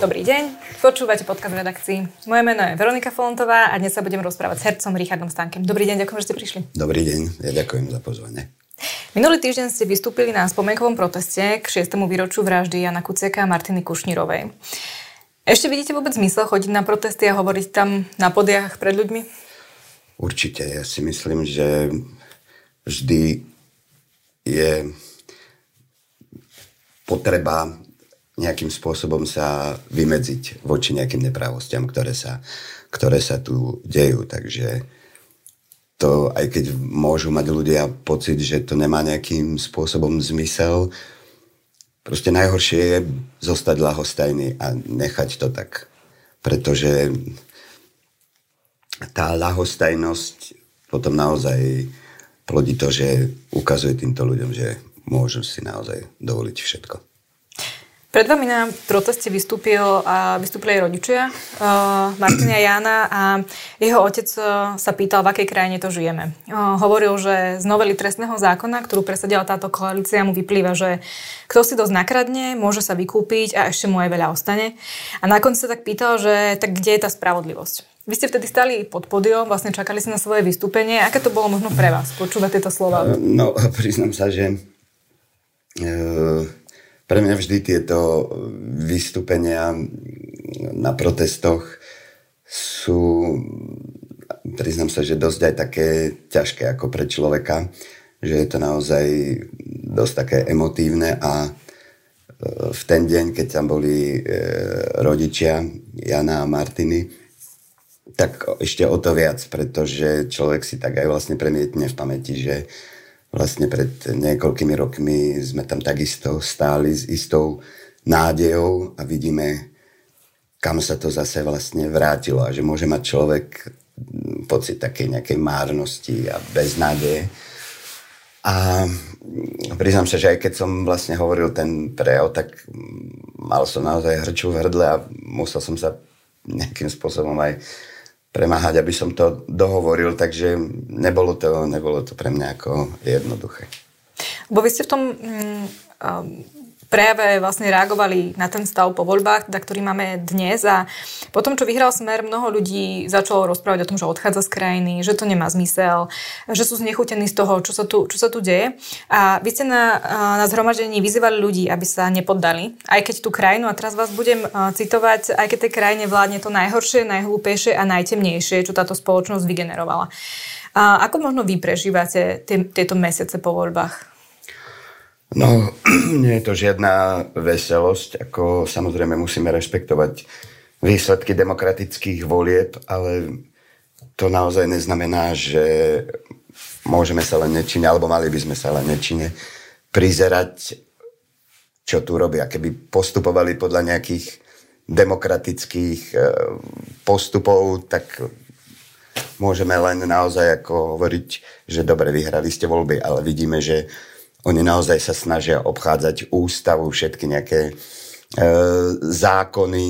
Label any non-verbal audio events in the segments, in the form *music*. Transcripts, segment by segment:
Dobrý deň, počúvate podcast redakcii. Moje meno je Veronika Folontová a dnes sa budem rozprávať s hercom Richardom Stankem. Dobrý deň, ďakujem, že ste prišli. Dobrý deň, ja ďakujem za pozvanie. Minulý týždeň ste vystúpili na spomienkovom proteste k 6. výročiu vraždy Jana Kuciaka a Martiny Kušnírovej. Ešte vidíte vôbec zmysel chodiť na protesty a hovoriť tam na podiach pred ľuďmi? Určite, ja si myslím, že vždy je potreba nejakým spôsobom sa vymedziť voči nejakým nepravostiam, ktoré sa, ktoré sa tu dejú. Takže to, aj keď môžu mať ľudia pocit, že to nemá nejakým spôsobom zmysel, proste najhoršie je zostať lahostajný a nechať to tak. Pretože tá lahostajnosť potom naozaj plodí to, že ukazuje týmto ľuďom, že môžu si naozaj dovoliť všetko. Pred vami na proteste vystúpil a vystúpili aj rodičia uh, Martina Jana a jeho otec uh, sa pýtal, v akej krajine to žijeme. Uh, hovoril, že z novely trestného zákona, ktorú presadila táto koalícia, mu vyplýva, že kto si dosť nakradne, môže sa vykúpiť a ešte mu aj veľa ostane. A nakon sa tak pýtal, že tak kde je tá spravodlivosť? Vy ste vtedy stali pod podiom, vlastne čakali si na svoje vystúpenie. Aké to bolo možno pre vás počúvať tieto slova? No, *laughs* priznám sa, že uh pre mňa vždy tieto vystúpenia na protestoch sú, priznám sa, že dosť aj také ťažké ako pre človeka, že je to naozaj dosť také emotívne a e, v ten deň, keď tam boli e, rodičia Jana a Martiny, tak ešte o to viac, pretože človek si tak aj vlastne premietne v pamäti, že vlastne pred niekoľkými rokmi sme tam takisto stáli s istou nádejou a vidíme, kam sa to zase vlastne vrátilo a že môže mať človek pocit takej nejakej márnosti a beznádeje. A priznám sa, že aj keď som vlastne hovoril ten prejav, tak mal som naozaj hrču v hrdle a musel som sa nejakým spôsobom aj premáhať, aby som to dohovoril, takže nebolo to, nebolo to pre mňa ako jednoduché. Bo vy ste v tom mm, prejave vlastne reagovali na ten stav po voľbách, teda, ktorý máme dnes a potom, čo vyhral Smer, mnoho ľudí začalo rozprávať o tom, že odchádza z krajiny, že to nemá zmysel, že sú znechutení z toho, čo sa tu, čo sa tu deje. A vy ste na, na zhromaždení vyzývali ľudí, aby sa nepoddali, aj keď tú krajinu, a teraz vás budem citovať, aj keď tej krajine vládne to najhoršie, najhlúpejšie a najtemnejšie, čo táto spoločnosť vygenerovala. A ako možno vy prežívate tie, tieto mesiace po voľbách? No, *clears throat* nie je to žiadna veselosť, ako samozrejme musíme rešpektovať výsledky demokratických volieb, ale to naozaj neznamená, že môžeme sa len nečine, alebo mali by sme sa len nečine prizerať, čo tu robia. Keby postupovali podľa nejakých demokratických e, postupov, tak môžeme len naozaj ako hovoriť, že dobre, vyhrali ste voľby, ale vidíme, že oni naozaj sa snažia obchádzať ústavu, všetky nejaké e, zákony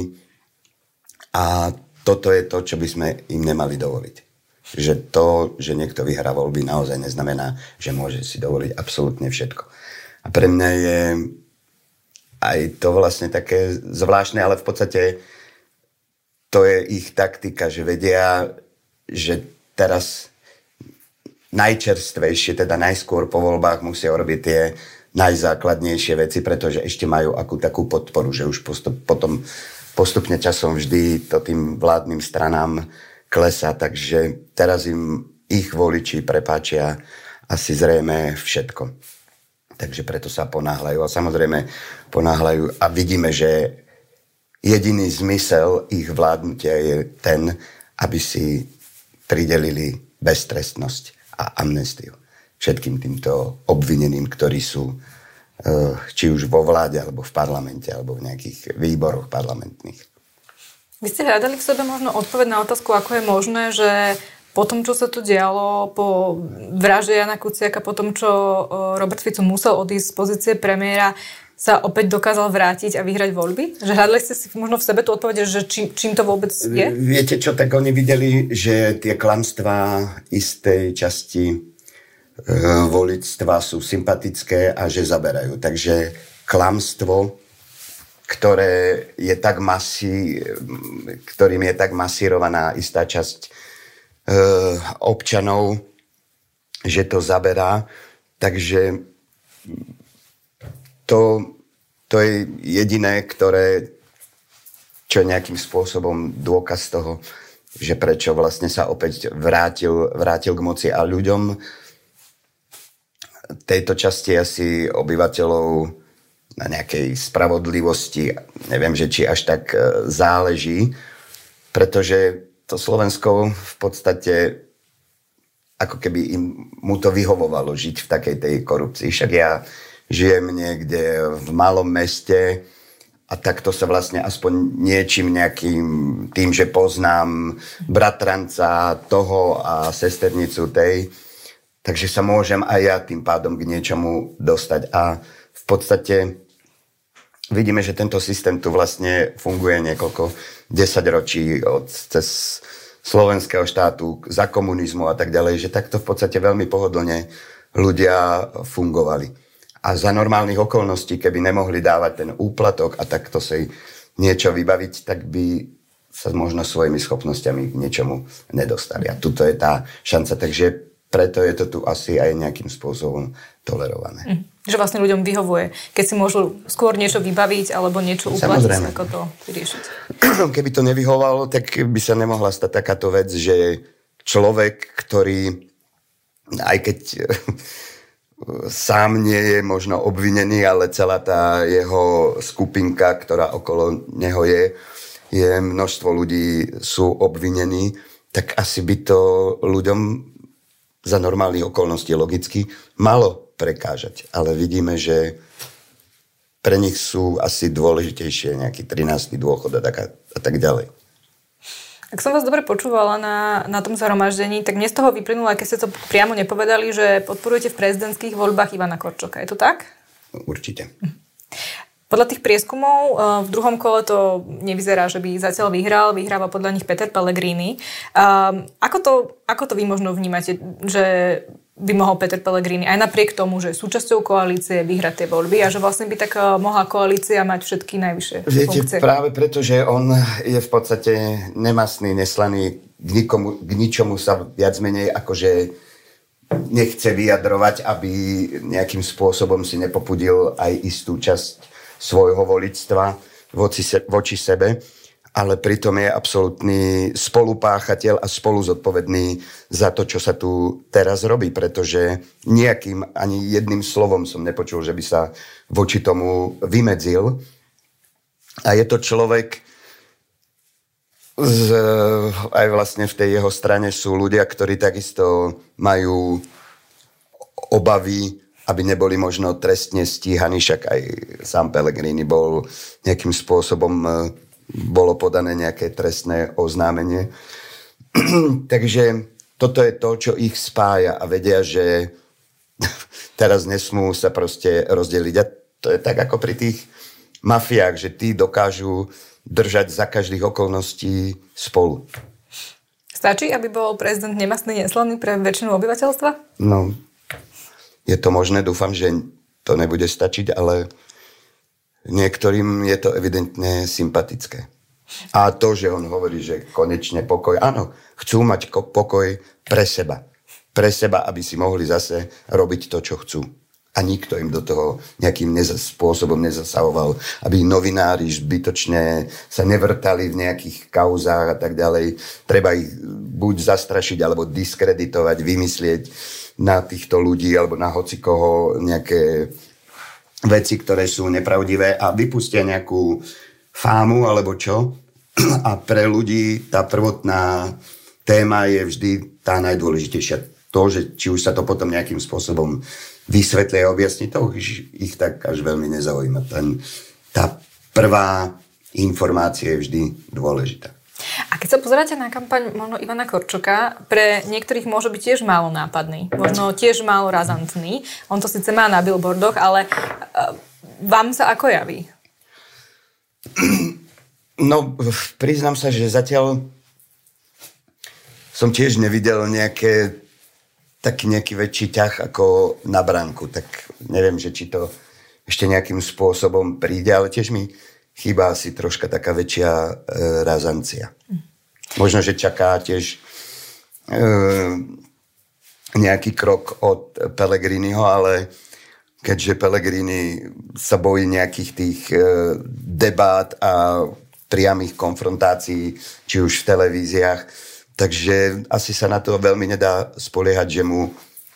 a toto je to, čo by sme im nemali dovoliť. Že to, že niekto vyhrá voľby, naozaj neznamená, že môže si dovoliť absolútne všetko. A pre mňa je aj to vlastne také zvláštne, ale v podstate to je ich taktika, že vedia, že teraz najčerstvejšie, teda najskôr po voľbách musia urobiť tie najzákladnejšie veci, pretože ešte majú akú takú podporu, že už postup, potom postupne časom vždy to tým vládnym stranám klesá, takže teraz im ich voliči prepáčia asi zrejme všetko. Takže preto sa ponáhľajú. A samozrejme ponáhľajú a vidíme, že jediný zmysel ich vládnutia je ten, aby si pridelili beztrestnosť a amnestiu všetkým týmto obvineným, ktorí sú eh, či už vo vláde, alebo v parlamente, alebo v nejakých výboroch parlamentných. Vy ste hľadali k sebe možno odpoveď na otázku, ako je možné, že po tom, čo sa tu dialo, po vražde Jana Kuciaka, po tom, čo eh, Robert Fico musel odísť z pozície premiéra, sa opäť dokázal vrátiť a vyhrať voľby? Že hľadali ste si možno v sebe tu odpoveď, že čím, čím to vôbec je? Viete čo, tak oni videli, že tie klamstvá istej časti e, voličstva sú sympatické a že zaberajú. Takže klamstvo ktoré je tak masi, ktorým je tak masírovaná istá časť e, občanov, že to zaberá. Takže to, to je jediné, ktoré čo je nejakým spôsobom dôkaz toho, že prečo vlastne sa opäť vrátil, vrátil k moci a ľuďom tejto časti asi obyvateľov na nejakej spravodlivosti, neviem, že či až tak e, záleží, pretože to Slovensko v podstate ako keby im, mu to vyhovovalo žiť v takej tej korupcii. Však ja žijem niekde v malom meste a takto sa vlastne aspoň niečím nejakým tým, že poznám bratranca toho a sesternicu tej, takže sa môžem aj ja tým pádom k niečomu dostať. A v podstate vidíme, že tento systém tu vlastne funguje niekoľko desaťročí od cez slovenského štátu, za komunizmu a tak ďalej, že takto v podstate veľmi pohodlne ľudia fungovali. A za normálnych okolností, keby nemohli dávať ten úplatok a takto si niečo vybaviť, tak by sa možno svojimi schopnosťami k niečomu nedostali. A tuto je tá šanca. Takže preto je to tu asi aj nejakým spôsobom tolerované. Mm. Že vlastne ľuďom vyhovuje, keď si môžu skôr niečo vybaviť alebo niečo uplatiť, ako to vyriešiť. *clears throat* Keby to nevyhovalo, tak by sa nemohla stať takáto vec, že človek, ktorý aj keď sám nie je možno obvinený, ale celá tá jeho skupinka, ktorá okolo neho je, je množstvo ľudí sú obvinení, tak asi by to ľuďom za normálnych okolností logicky malo prekážať. Ale vidíme, že pre nich sú asi dôležitejšie nejaký 13. dôchod a tak, a ďalej. Ak som vás dobre počúvala na, na tom zhromaždení, tak mne z toho vyplynulo, keď ste to priamo nepovedali, že podporujete v prezidentských voľbách Ivana Korčoka. Je to tak? Určite. Podľa tých prieskumov eh, v druhom kole to nevyzerá, že by zatiaľ vyhral. Vyhráva podľa nich Peter Pellegrini. Um, ako, to, ako to vy možno vnímate, že by mohol Peter Pellegrini aj napriek tomu, že súčasťou koalície vyhrať tie voľby a že vlastne by tak eh, mohla koalícia mať všetky najvyššie Viete, funkcie. práve preto, že on je v podstate nemastný, neslaný, k, nikomu, k ničomu sa viac menej akože nechce vyjadrovať, aby nejakým spôsobom si nepopudil aj istú časť svojho voličstva voči, se, voči sebe ale pritom je absolútny spolupáchateľ a spolu zodpovedný za to, čo sa tu teraz robí, pretože nejakým ani jedným slovom som nepočul, že by sa voči tomu vymedzil. A je to človek, z, aj vlastne v tej jeho strane sú ľudia, ktorí takisto majú obavy, aby neboli možno trestne stíhaní, však aj sám Pellegrini bol nejakým spôsobom bolo podané nejaké trestné oznámenie. *clears throat* Takže toto je to, čo ich spája a vedia, že *laughs* teraz nesmú sa proste rozdeliť. A to je tak ako pri tých mafiách, že tí dokážu držať za každých okolností spolu. Stačí, aby bol prezident nemastný, neslaný pre väčšinu obyvateľstva? No, je to možné, dúfam, že to nebude stačiť, ale Niektorým je to evidentne sympatické. A to, že on hovorí, že konečne pokoj, áno, chcú mať pokoj pre seba. Pre seba, aby si mohli zase robiť to, čo chcú. A nikto im do toho nejakým neza- spôsobom nezasahoval, aby novinári zbytočne sa nevrtali v nejakých kauzách a tak ďalej. Treba ich buď zastrašiť, alebo diskreditovať, vymyslieť na týchto ľudí, alebo na hocikoho nejaké veci, ktoré sú nepravdivé a vypustia nejakú fámu alebo čo. *clears throat* A pre ľudí tá prvotná téma je vždy tá najdôležitejšia. To, že či už sa to potom nejakým spôsobom vysvetlia a objasní, to už ich tak až veľmi nezaujíma. Ten, tá prvá informácia je vždy dôležitá. A keď sa pozeráte na kampaň možno Ivana Korčoka, pre niektorých môže byť tiež málo nápadný, možno tiež málo razantný. On to síce má na billboardoch, ale uh, vám sa ako javí? No, priznám sa, že zatiaľ som tiež nevidel nejaké taký nejaký väčší ťah ako na bránku, tak neviem, že či to ešte nejakým spôsobom príde, ale tiež mi chýba si troška taká väčšia e, razancia. Možno, že čaká tiež e, nejaký krok od Pelegriniho, ale keďže Pellegrini sa bojí nejakých tých e, debát a priamých konfrontácií, či už v televíziách, takže asi sa na to veľmi nedá spoliehať, že mu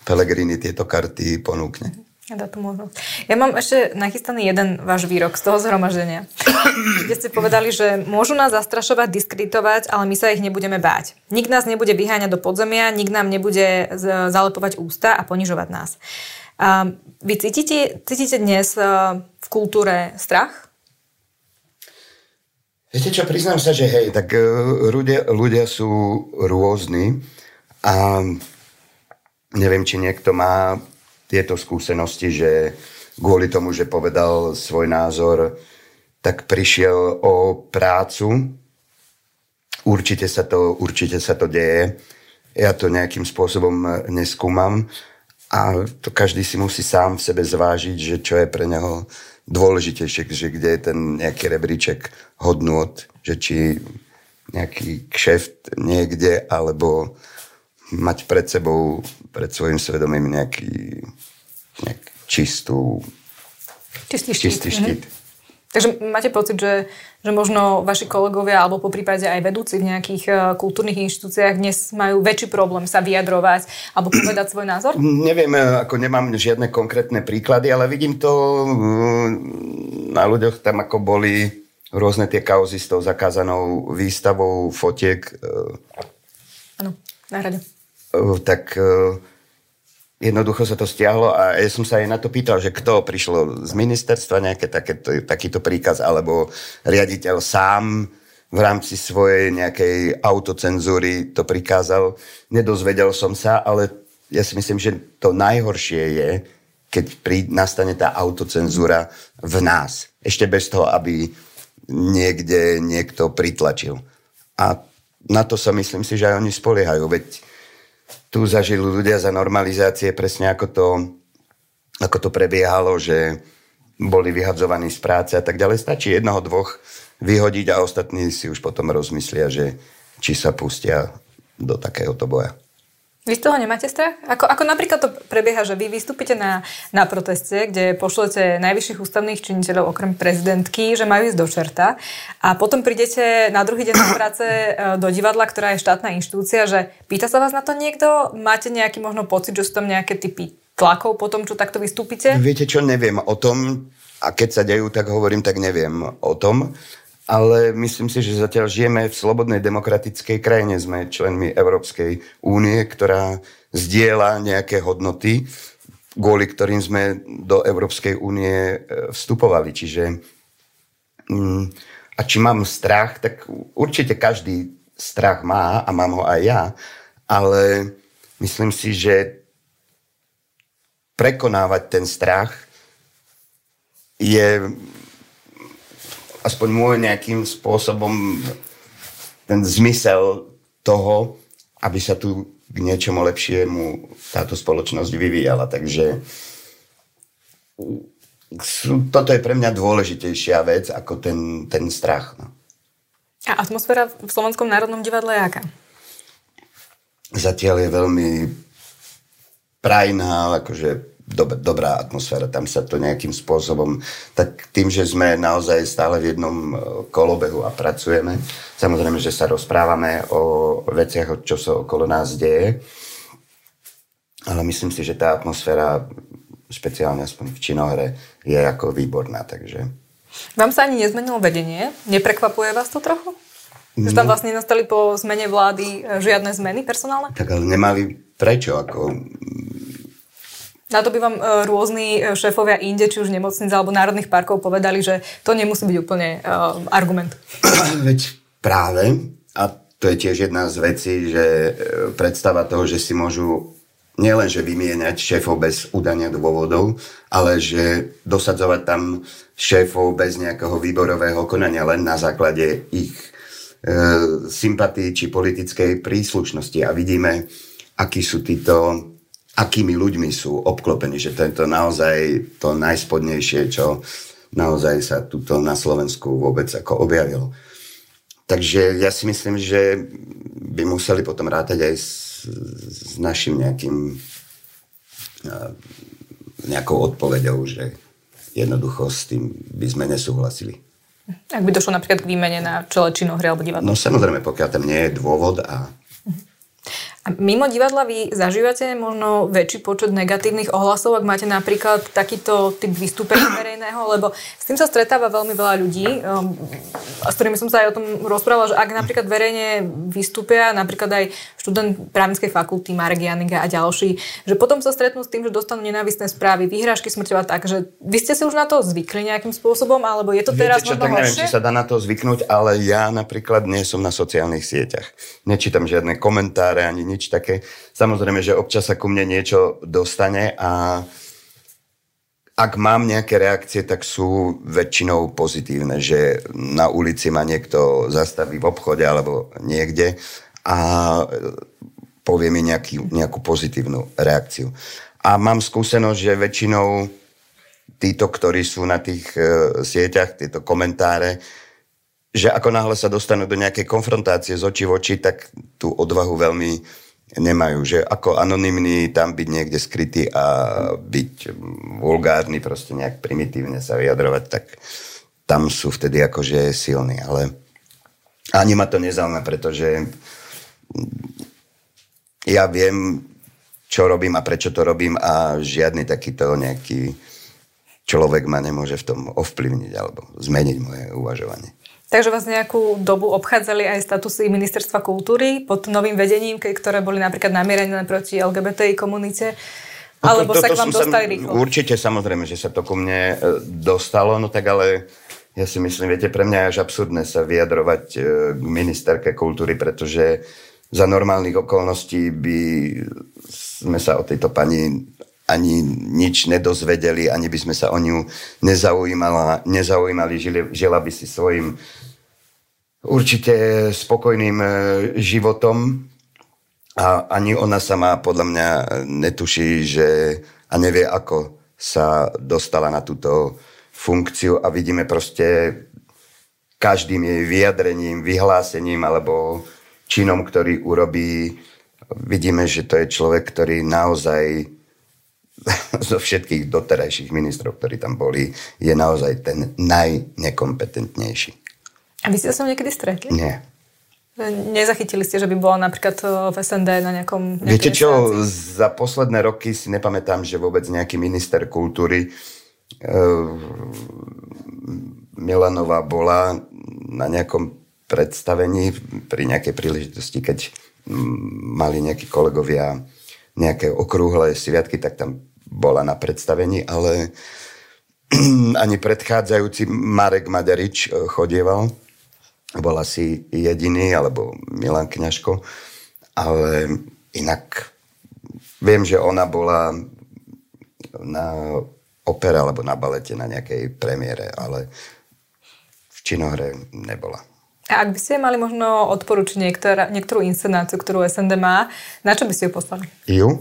Pellegrini tieto karty ponúkne. Dá to možnosť. Ja mám ešte nachystaný jeden váš výrok z toho zhromaždenia, *coughs* kde ste povedali, že môžu nás zastrašovať, diskreditovať, ale my sa ich nebudeme báť. Nik nás nebude vyháňať do podzemia, nik nám nebude zalepovať ústa a ponižovať nás. A vy cítite, cítite dnes v kultúre strach? Viete čo, priznám sa, že hej, tak e, ľudia, ľudia sú rôzni a neviem, či niekto má tieto skúsenosti, že kvôli tomu, že povedal svoj názor, tak prišiel o prácu. Určite sa to, určite sa to deje. Ja to nejakým spôsobom neskúmam a to každý si musí sám v sebe zvážiť, že čo je pre neho dôležitejšie, že kde je ten nejaký rebríček hodnot, že či nejaký kšeft niekde, alebo mať pred sebou, pred svojim svedomím nejaký, nejaký čistú, čistý štít. Čistý štít. Mhm. Takže máte pocit, že, že možno vaši kolegovia alebo po prípade aj vedúci v nejakých uh, kultúrnych inštitúciách dnes majú väčší problém sa vyjadrovať alebo povedať svoj názor? Neviem, e, ako nemám žiadne konkrétne príklady, ale vidím to uh, na ľuďoch tam, ako boli rôzne tie kauzy s tou zakázanou výstavou fotiek. Áno. Eh, tak jednoducho sa to stiahlo a ja som sa aj na to pýtal, že kto prišlo z ministerstva nejaké takýto príkaz alebo riaditeľ sám v rámci svojej nejakej autocenzúry to prikázal. Nedozvedel som sa, ale ja si myslím, že to najhoršie je, keď prí, nastane tá autocenzúra v nás. Ešte bez toho, aby niekde niekto pritlačil. A na to sa myslím si, že aj oni spoliehajú. Veď tu zažili ľudia za normalizácie presne ako to, ako to prebiehalo, že boli vyhadzovaní z práce a tak ďalej. Stačí jednoho, dvoch vyhodiť a ostatní si už potom rozmyslia, že či sa pustia do takéhoto boja. Vy z toho nemáte strach? Ako, ako napríklad to prebieha, že vy vystúpite na, na proteste, kde pošlete najvyšších ústavných činiteľov okrem prezidentky, že majú ísť do čerta a potom prídete na druhý deň na práce e, do divadla, ktorá je štátna inštitúcia, že pýta sa vás na to niekto? Máte nejaký možno pocit, že sú tam nejaké typy tlakov po tom, čo takto vystúpite? Viete čo, neviem o tom a keď sa dejú, tak hovorím, tak neviem o tom ale myslím si, že zatiaľ žijeme v slobodnej demokratickej krajine. Sme členmi Európskej únie, ktorá zdieľa nejaké hodnoty, kvôli ktorým sme do Európskej únie e, vstupovali. Čiže mm, a či mám strach, tak určite každý strach má a mám ho aj ja, ale myslím si, že prekonávať ten strach je aspoň môj nejakým spôsobom ten zmysel toho, aby sa tu k niečomu lepšiemu táto spoločnosť vyvíjala. Takže toto je pre mňa dôležitejšia vec ako ten, ten strach. No. A atmosféra v Slovenskom národnom divadle je aká? Zatiaľ je veľmi prajná, akože dob- dobrá atmosféra, tam sa to nejakým spôsobom, tak tým, že sme naozaj stále v jednom e, kolobehu a pracujeme, samozrejme, že sa rozprávame o veciach, čo sa okolo nás deje, ale myslím si, že tá atmosféra, špeciálne aspoň v činohre, je ako výborná, takže... Vám sa ani nezmenilo vedenie? Neprekvapuje vás to trochu? Že tam no. vlastne nastali po zmene vlády e, žiadne zmeny personálne? Tak ale nemali prečo, ako na to by vám e, rôzni e, šéfovia inde, či už nemocnic alebo národných parkov povedali, že to nemusí byť úplne uh, argument. *clears throat* Veď práve, a to je tiež jedna z vecí, že predstava toho, že si môžu nielen, že vymieňať šéfov bez udania dôvodov, ale že dosadzovať tam šéfov bez nejakého výborového konania len na základe ich e, sympatí či politickej príslušnosti. A vidíme, akí sú títo akými ľuďmi sú obklopení, že to je to naozaj to najspodnejšie, čo naozaj sa tuto na Slovensku vôbec ako objavilo. Takže ja si myslím, že by museli potom rátať aj s, s našim nejakým nejakou odpovedou, že jednoducho s tým by sme nesúhlasili. Ak by došlo napríklad k výmene na čele činohry alebo divadla? No samozrejme, pokiaľ tam nie je dôvod a a mimo divadla vy zažívate možno väčší počet negatívnych ohlasov, ak máte napríklad takýto typ vystúpenia *clears throat* verejného, lebo s tým sa stretáva veľmi veľa ľudí, um, a s ktorými som sa aj o tom rozprávala, že ak napríklad verejne vystúpia, napríklad aj študent právnickej fakulty Marek Janiga a ďalší, že potom sa stretnú s tým, že dostanú nenávistné správy, vyhrážky smrťová tak, že vy ste si už na to zvykli nejakým spôsobom, alebo je to teraz Viete čo, tak neviem, či sa dá na to zvyknúť, ale ja napríklad nie som na sociálnych sieťach. Nečítam žiadne komentáre ani nič také. Samozrejme, že občas sa ku mne niečo dostane a ak mám nejaké reakcie, tak sú väčšinou pozitívne, že na ulici ma niekto zastaví v obchode alebo niekde a povie mi nejaký, nejakú pozitívnu reakciu. A mám skúsenosť, že väčšinou títo, ktorí sú na tých uh, sieťach, tieto komentáre, že ako náhle sa dostanú do nejakej konfrontácie z očí v oči, tak tú odvahu veľmi nemajú, že ako anonymný tam byť niekde skrytý a byť vulgárny, proste nejak primitívne sa vyjadrovať, tak tam sú vtedy akože silní, ale ani ma to nezaujíma, pretože ja viem, čo robím a prečo to robím a žiadny takýto nejaký človek ma nemôže v tom ovplyvniť alebo zmeniť moje uvažovanie. Takže vás nejakú dobu obchádzali aj statusy ministerstva kultúry pod novým vedením, ktoré boli napríklad namierené proti LGBTI komunite? No Alebo to, to, sa k vám dostali rýchlo? Určite, samozrejme, že sa to ku mne e, dostalo, no tak ale ja si myslím, viete, pre mňa je až absurdné sa vyjadrovať e, k ministerke kultúry, pretože za normálnych okolností by sme sa o tejto pani ani nič nedozvedeli, ani by sme sa o ňu nezaujímali, žila by si svojim určite spokojným e, životom. A ani ona sama podľa mňa netuší, že a nevie, ako sa dostala na túto funkciu. A vidíme proste každým jej vyjadrením, vyhlásením alebo činom, ktorý urobí, vidíme, že to je človek, ktorý naozaj *laughs* zo všetkých doterajších ministrov, ktorí tam boli, je naozaj ten najnekompetentnejší. A vy ste sa niekedy stretli? Nie. Nezachytili ste, že by bola napríklad e, v SND na nejakom... Viete čo, za posledné roky si nepamätám, že vôbec nejaký minister kultúry uh, Milanová bola na nejakom predstavení pri nejakej príležitosti, keď mali nejakí kolegovia nejaké okrúhle sviatky, tak tam bola na predstavení, ale *clears throat* ani predchádzajúci Marek Maderič e, chodieval bol asi jediný, alebo Milan Kňažko, ale inak viem, že ona bola na opere alebo na balete na nejakej premiére, ale v činohre nebola. A ak by ste mali možno odporučiť niektorú inscenáciu, ktorú SND má, na čo by ste ju poslali? Ju?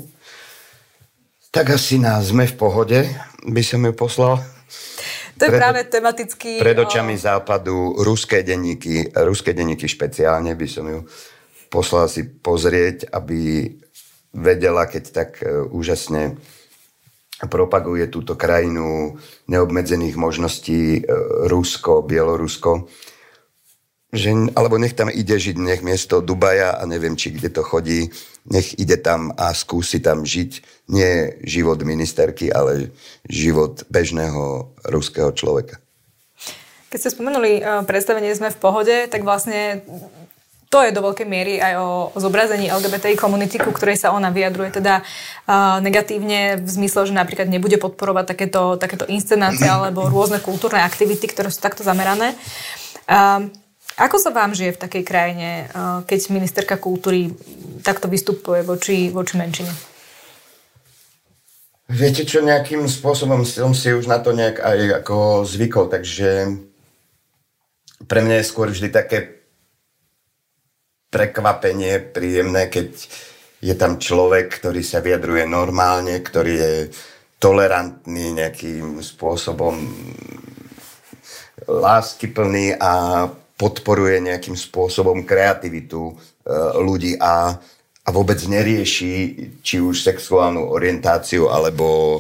Tak asi na Sme v pohode by som ju poslal. To je pred, práve tematický... Pred očami západu ruské denníky, ruské denníky špeciálne by som ju poslal si pozrieť, aby vedela, keď tak e, úžasne propaguje túto krajinu neobmedzených možností e, Rusko, Bielorusko, že, alebo nech tam ide žiť, nech miesto Dubaja a neviem, či kde to chodí, nech ide tam a skúsi tam žiť nie život ministerky, ale život bežného ruského človeka. Keď ste spomenuli uh, predstavenie Sme v pohode, tak vlastne to je do veľkej miery aj o, zobrazení LGBTI komunity, ku ktorej sa ona vyjadruje teda uh, negatívne v zmysle, že napríklad nebude podporovať takéto, takéto inscenácie alebo rôzne kultúrne aktivity, ktoré sú takto zamerané. Uh, ako sa vám žije v takej krajine, eh, keď ministerka kultúry takto vystupuje voči, voči menšine? Viete čo, nejakým spôsobom som si už na to nejak aj ako zvykol, takže pre mňa je skôr vždy také prekvapenie príjemné, keď je tam človek, ktorý sa vyjadruje normálne, ktorý je tolerantný nejakým spôsobom láskyplný a podporuje nejakým spôsobom kreativitu e, ľudí a, a vôbec nerieši či už sexuálnu orientáciu alebo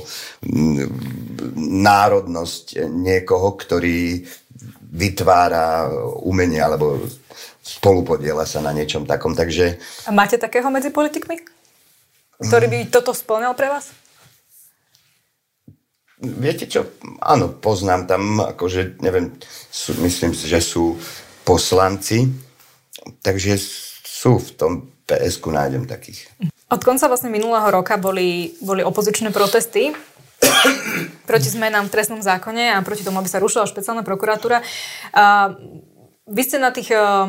národnosť niekoho, ktorý vytvára umenie alebo spolupodiela sa na niečom takom. Takže... A máte takého medzi politikmi? Ktorý by toto splňal pre vás? Viete čo? Áno, poznám tam, akože, neviem, sú, myslím si, že sú poslanci, takže sú v tom PSK nájdem takých. Od konca vlastne minulého roka boli, boli opozičné protesty *coughs* proti zmenám v trestnom zákone a proti tomu, aby sa rušila špeciálna prokuratúra. A vy ste na tých uh,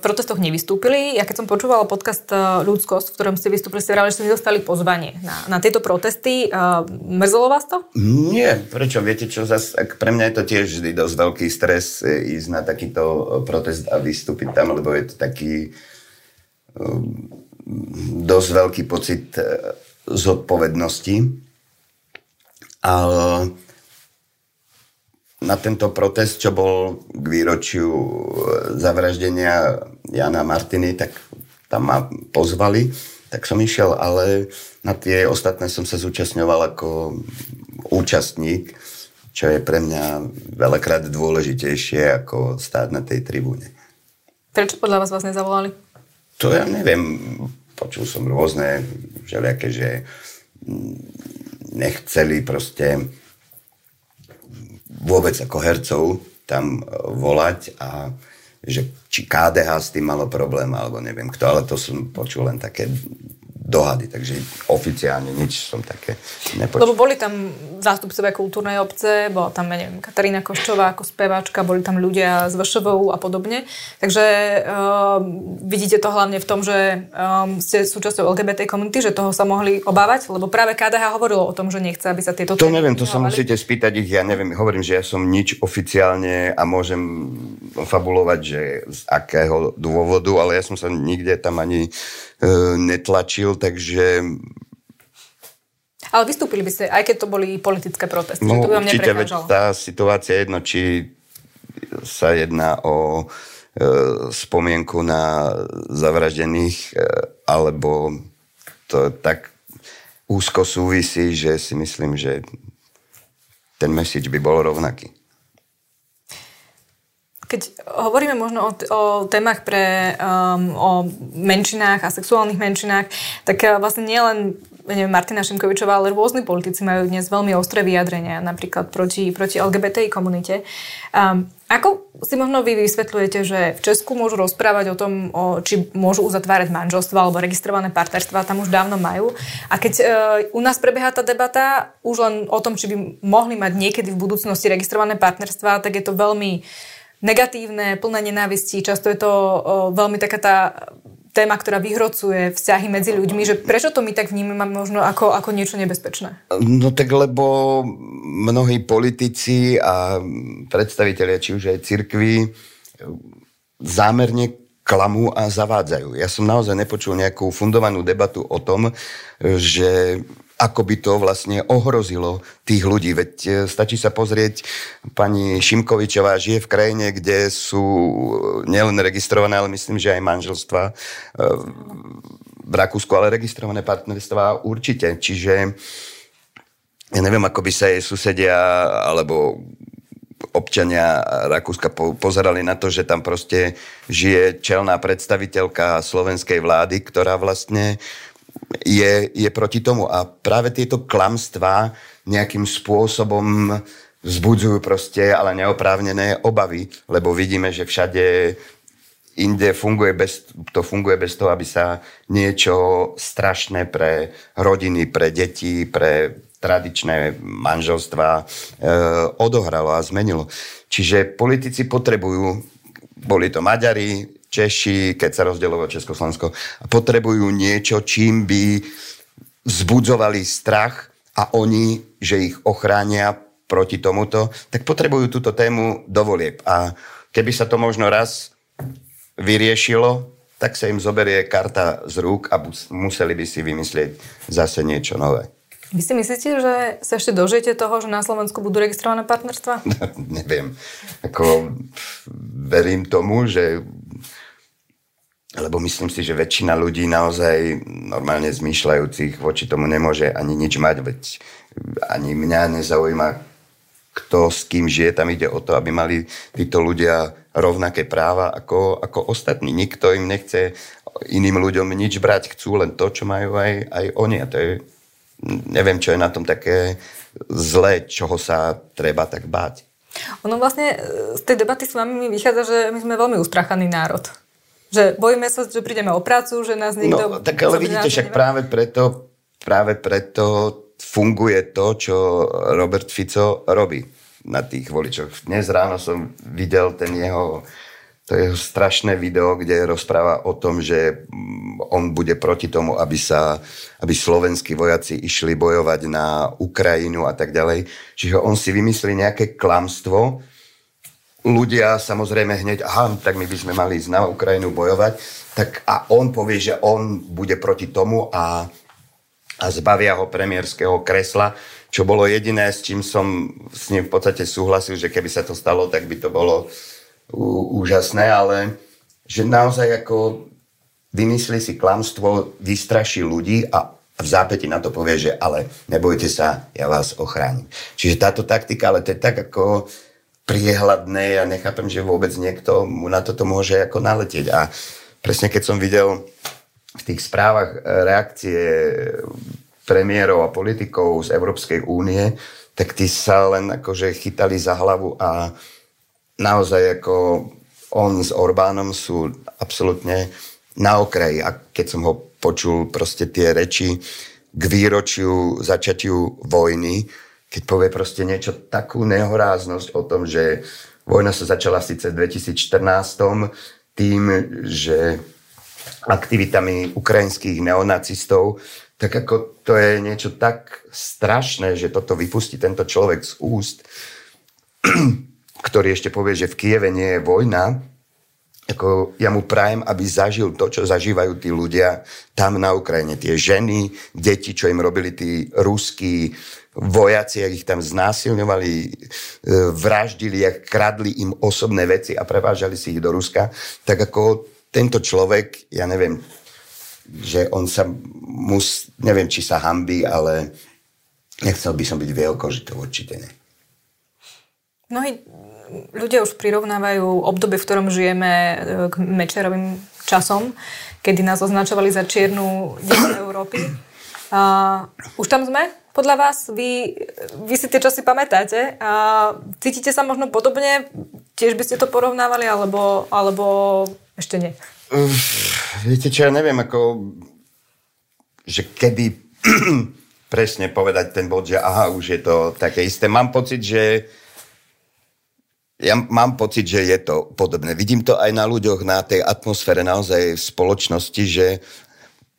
protestoch nevystúpili. Ja keď som počúvala podcast uh, Ľudskosť, v ktorom ste vystúpili, ste vrali, že ste nedostali pozvanie na, na tieto protesty. Uh, mrzelo vás to? Nie, prečo? Viete čo, zas, pre mňa je to tiež vždy dosť veľký stres ísť na takýto protest a vystúpiť tam, lebo je to taký uh, dosť veľký pocit zodpovednosti. Ale na tento protest, čo bol k výročiu e, zavraždenia Jana Martiny, tak tam ma pozvali, tak som išiel, ale na tie ostatné som sa zúčastňoval ako účastník, čo je pre mňa veľakrát dôležitejšie ako stáť na tej tribúne. Prečo podľa vás vás nezavolali? To ja neviem. Počul som rôzne všelijaké, že nechceli proste vôbec ako hercov tam e, volať a že či KDH s tým malo problém, alebo neviem kto, ale to som počul len také dohady, takže oficiálne nič som také nepočul. Lebo boli tam zástupcovia kultúrnej obce, bola tam, neviem, Katarína Koščová ako speváčka, boli tam ľudia z VŠVU a podobne. Takže uh, vidíte to hlavne v tom, že um, ste súčasťou LGBT komunity, že toho sa mohli obávať, lebo práve KDH hovorilo o tom, že nechce, aby sa tieto... To neviem, to sa musíte spýtať ich, ja neviem, hovorím, že ja som nič oficiálne a môžem fabulovať, že z akého dôvodu, ale ja som sa nikde tam ani netlačil, takže ale vystúpili by ste, aj keď to boli politické protesty. No, to by vám určite, veď tá situácia jedno, či sa jedná o e, spomienku na zavraždených, e, alebo to tak úzko súvisí, že si myslím, že ten message by bol rovnaký. Keď hovoríme možno o, o témach pre, um, o menšinách a sexuálnych menšinách, tak uh, vlastne nielen neviem, Martina Šimkovičová, ale rôzni politici majú dnes veľmi ostré vyjadrenia, napríklad proti, proti LGBTI komunite. Um, ako si možno vy vysvetľujete, že v Česku môžu rozprávať o tom, o, či môžu uzatvárať manželstva alebo registrované partnerstva, tam už dávno majú. A keď e, u nás prebieha tá debata už len o tom, či by mohli mať niekedy v budúcnosti registrované partnerstva, tak je to veľmi negatívne, plné nenávisti. Často je to o, veľmi taká tá téma, ktorá vyhrocuje vzťahy medzi ľuďmi, že prečo to my tak vnímame možno ako, ako niečo nebezpečné? No tak lebo mnohí politici a predstavitelia, či už aj cirkvi, zámerne klamú a zavádzajú. Ja som naozaj nepočul nejakú fundovanú debatu o tom, že ako by to vlastne ohrozilo tých ľudí. Veď e, stačí sa pozrieť, pani Šimkovičová žije v krajine, kde sú nielen registrované, ale myslím, že aj manželstva e, v Rakúsku, ale registrované partnerstva určite. Čiže ja neviem, ako by sa jej susedia alebo občania Rakúska pozerali na to, že tam proste žije čelná predstaviteľka slovenskej vlády, ktorá vlastne je, je proti tomu. A práve tieto klamstvá nejakým spôsobom vzbudzujú proste, ale neoprávnené obavy, lebo vidíme, že všade inde funguje bez, to funguje bez toho, aby sa niečo strašné pre rodiny, pre deti, pre tradičné manželstva e, odohralo a zmenilo. Čiže politici potrebujú, boli to Maďari, Češi, keď sa rozdelovalo Československo, potrebujú niečo, čím by vzbudzovali strach a oni, že ich ochránia proti tomuto, tak potrebujú túto tému do volieb. A keby sa to možno raz vyriešilo, tak sa im zoberie karta z rúk a museli by si vymyslieť zase niečo nové. Vy si myslíte, že sa ešte dožijete toho, že na Slovensku budú registrované partnerstva? *laughs* Neviem. Ako, verím tomu, že lebo myslím si, že väčšina ľudí naozaj normálne zmýšľajúcich voči tomu nemôže ani nič mať, veď ani mňa nezaujíma, kto s kým žije, tam ide o to, aby mali títo ľudia rovnaké práva ako, ako ostatní. Nikto im nechce iným ľuďom nič brať, chcú len to, čo majú aj, aj oni. A to je, neviem, čo je na tom také zlé, čoho sa treba tak báť. Ono vlastne z tej debaty s vami mi vychádza, že my sme veľmi ustrachaný národ. Že bojíme sa, že prídeme o prácu, že nás niekto... No, tak ale vidíte, však práve preto, práve preto funguje to, čo Robert Fico robí na tých voličoch. Dnes ráno som videl ten jeho, to jeho strašné video, kde rozpráva o tom, že mm, on bude proti tomu, aby, sa, aby slovenskí vojaci išli bojovať na Ukrajinu a tak ďalej. Čiže on si vymyslí nejaké klamstvo, ľudia samozrejme hneď, aha, tak my by sme mali ísť na Ukrajinu bojovať, tak a on povie, že on bude proti tomu a, a zbavia ho premiérskeho kresla, čo bolo jediné, s čím som s ním v podstate súhlasil, že keby sa to stalo, tak by to bolo ú, úžasné, ale že naozaj ako vymyslí si klamstvo, vystraší ľudí a v zápäti na to povie, že ale nebojte sa, ja vás ochránim. Čiže táto taktika, ale to je tak ako priehľadné a nechápem, že vôbec niekto mu na toto môže ako naletieť. A presne keď som videl v tých správach reakcie premiérov a politikov z Európskej únie, tak tí sa len akože chytali za hlavu a naozaj ako on s Orbánom sú absolútne na okraji. A keď som ho počul proste tie reči k výročiu začatiu vojny, keď povie proste niečo takú nehoráznosť o tom, že vojna sa začala síce v 2014 tým, že aktivitami ukrajinských neonacistov, tak ako to je niečo tak strašné, že toto vypustí tento človek z úst, *clears throat* ktorý ešte povie, že v Kieve nie je vojna, ako ja mu prajem, aby zažil to, čo zažívajú tí ľudia tam na Ukrajine. Tie ženy, deti, čo im robili tí ruskí vojaci, ak ich tam znásilňovali, e, vraždili, ak kradli im osobné veci a prevážali si ich do Ruska, tak ako tento človek, ja neviem, že on sa mus, neviem, či sa hambí, ale nechcel by som byť to určite nie. Mnohí ľudia už prirovnávajú obdobie, v ktorom žijeme e, k Mečerovým časom, kedy nás označovali za čiernu dieťa Európy. Uh, už tam sme? Podľa vás, vy, vy si tie časy pamätáte a cítite sa možno podobne? Tiež by ste to porovnávali, alebo, alebo ešte nie? viete čo, ja neviem, ako, že kedy *clears throat* presne povedať ten bod, že aha, už je to také isté. Mám pocit, že ja mám pocit, že je to podobné. Vidím to aj na ľuďoch, na tej atmosfére naozaj v spoločnosti, že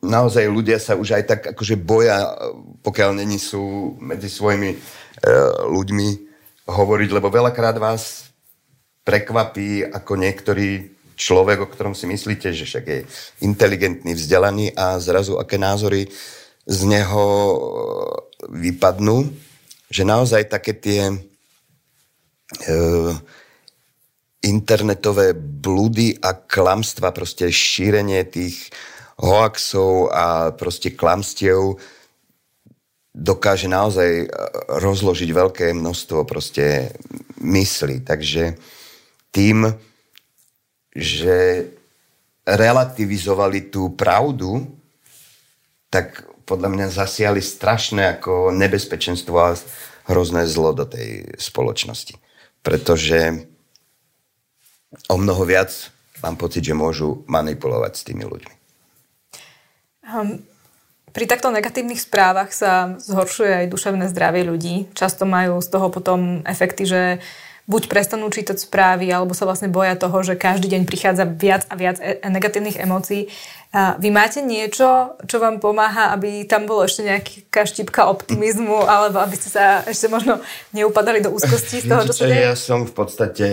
naozaj ľudia sa už aj tak akože boja, pokiaľ není sú medzi svojimi e, ľuďmi hovoriť, lebo veľakrát vás prekvapí ako niektorý človek, o ktorom si myslíte, že však je inteligentný, vzdelaný a zrazu aké názory z neho e, vypadnú, že naozaj také tie internetové blúdy a klamstva, proste šírenie tých hoaxov a proste klamstiev dokáže naozaj e, rozložiť veľké množstvo proste mysli. Takže tým, že relativizovali tú pravdu, tak podľa mňa zasiali strašné ako nebezpečenstvo a hrozné zlo do tej spoločnosti. Pretože o mnoho viac mám pocit, že môžu manipulovať s tými ľuďmi. Um, pri takto negatívnych správach sa zhoršuje aj duševné zdravie ľudí. Často majú z toho potom efekty, že buď prestanú čítať správy, alebo sa vlastne boja toho, že každý deň prichádza viac a viac e- negatívnych emócií. A vy máte niečo, čo vám pomáha, aby tam bolo ešte nejaká štipka optimizmu, alebo aby ste sa ešte možno neupadali do úzkosti z toho, čo sa deje? Ja som v podstate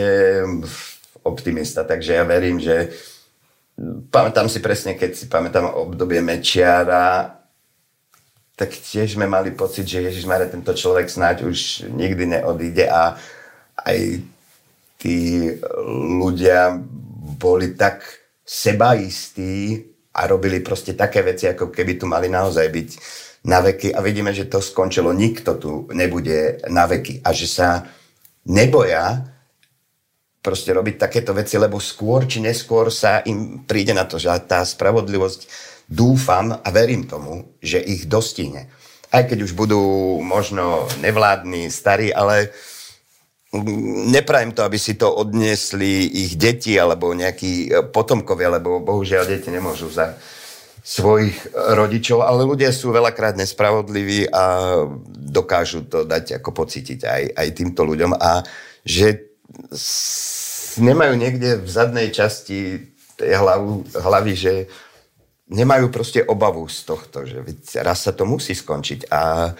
optimista, takže ja verím, že pamätám si presne, keď si pamätám obdobie Mečiara, tak tiež sme mali pocit, že Ježiš Mare, tento človek snáď už nikdy neodíde a aj tí ľudia boli tak sebaistí a robili proste také veci, ako keby tu mali naozaj byť na veky a vidíme, že to skončilo. Nikto tu nebude na veky a že sa neboja proste robiť takéto veci, lebo skôr či neskôr sa im príde na to, že tá spravodlivosť dúfam a verím tomu, že ich dostihne. Aj keď už budú možno nevládni, starí, ale neprajem to, aby si to odniesli ich deti alebo nejakí potomkovia, lebo bohužiaľ deti nemôžu za svojich rodičov, ale ľudia sú veľakrát nespravodliví a dokážu to dať ako pocítiť aj, aj týmto ľuďom. A že nemajú niekde v zadnej časti tej hlavu, hlavy, že nemajú proste obavu z tohto, že raz sa to musí skončiť. A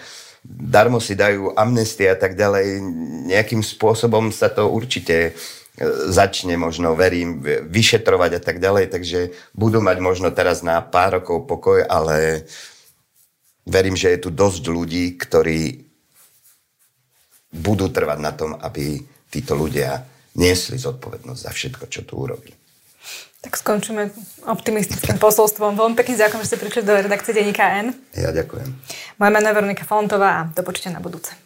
darmo si dajú amnestie a tak ďalej. Nejakým spôsobom sa to určite e, začne možno, verím, vyšetrovať a tak ďalej, takže budú mať možno teraz na pár rokov pokoj, ale verím, že je tu dosť ľudí, ktorí budú trvať na tom, aby títo ľudia niesli zodpovednosť za všetko, čo tu urobili. Tak skončíme optimistickým posolstvom. Veľmi pekne ďakujem, že ste prišli do redakcie Deníka N. Ja ďakujem. Moje meno je Veronika Fontová a do počutia na budúce.